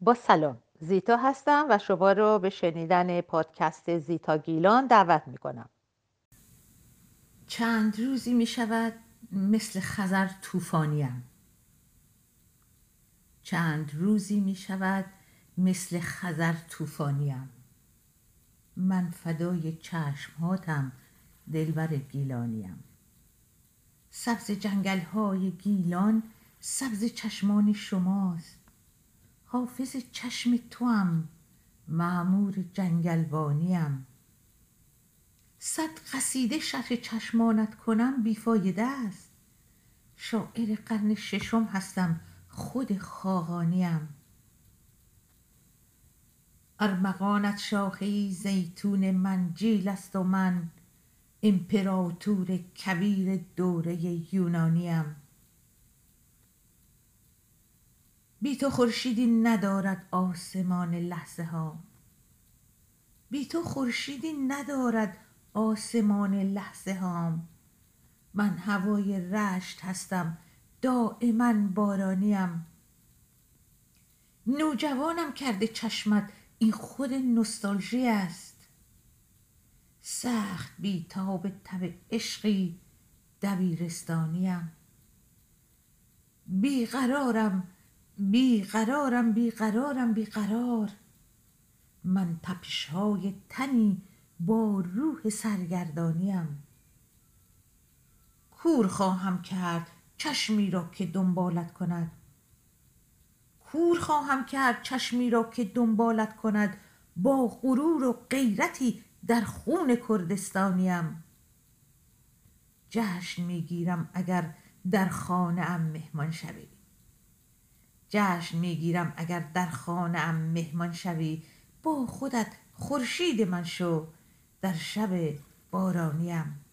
با سلام. زیتا هستم و شما رو به شنیدن پادکست زیتا گیلان دعوت می کنم چند روزی می شود مثل خزر طوفانیم. چند روزی می شود مثل خزر طوفانیم. من فدای چشمهاتم دلبر گیلانیم. سبز جنگل های گیلان سبز چشمان شماست. حافظ چشم توام معمور جنگلبانیم صد قصیده شرح چشمانت کنم بیفایده است. شاعر قرن ششم هستم خود خاقانیم. ارمغانت شاخه زیتون منجیل است و من امپراتور کبیر دوره یونانیم. بی تو خورشیدی ندارد آسمان لحظه ها بی تو خورشیدی ندارد آسمان لحظه هام من هوای رشت هستم دایما بارانیم. نوجوانم کرده چشمت این خود نوستالژی است. سخت بی تاب تب عشقی دبیرستانیم. بی بی قرارم بی قرارم بی قرار من تپش های تنی با روح سرگردانیم. کور خواهم کرد چشمی را که دنبالت کند. کور خواهم کرد چشمی را که دنبالت کند. با غرور و غیرتی در خون کردستانیم. جشن می گیرم اگر در خانه ام مهمان شوی. جشن می گیرم اگر در خانه ام مهمان شوی. با خودت خورشید من شو. در شب بارانیم.